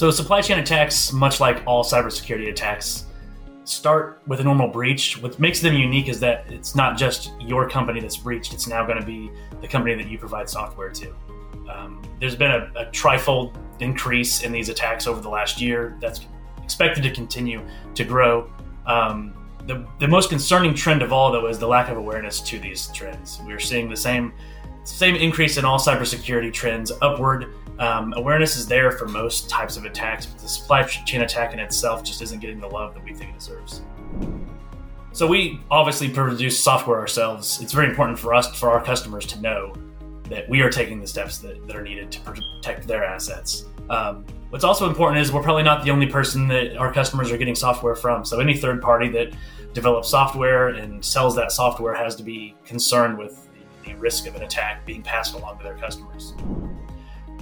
So, supply chain attacks, much like all cybersecurity attacks, start with a normal breach. What makes them unique is that it's not just your company that's breached, it's now going to be the company that you provide software to. Um, there's been a, a trifold increase in these attacks over the last year that's expected to continue to grow. Um, the, the most concerning trend of all, though, is the lack of awareness to these trends. We're seeing the same same increase in all cybersecurity trends upward. Um, awareness is there for most types of attacks, but the supply chain attack in itself just isn't getting the love that we think it deserves. So we obviously produce software ourselves. It's very important for us, for our customers, to know that we are taking the steps that, that are needed to protect their assets. Um, what's also important is we're probably not the only person that our customers are getting software from. So any third party that develops software and sells that software has to be concerned with the risk of an attack being passed along to their customers.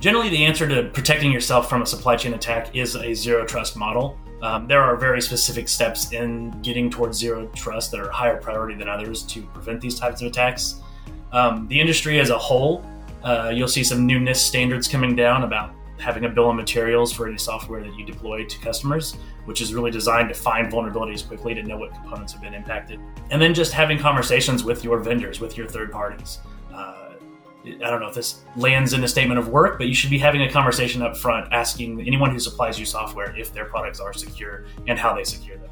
Generally, the answer to protecting yourself from a supply chain attack is a zero trust model. Um, there are very specific steps in getting towards zero trust that are higher priority than others to prevent these types of attacks. Um, the industry as a whole, uh, you'll see some new NIST standards coming down about having a bill of materials for any software that you deploy to customers, which is really designed to find vulnerabilities quickly to know what components have been impacted. And then just having conversations with your vendors, with your third parties. Uh, I don't know if this lands in a statement of work, but you should be having a conversation up front asking anyone who supplies you software if their products are secure and how they secure them.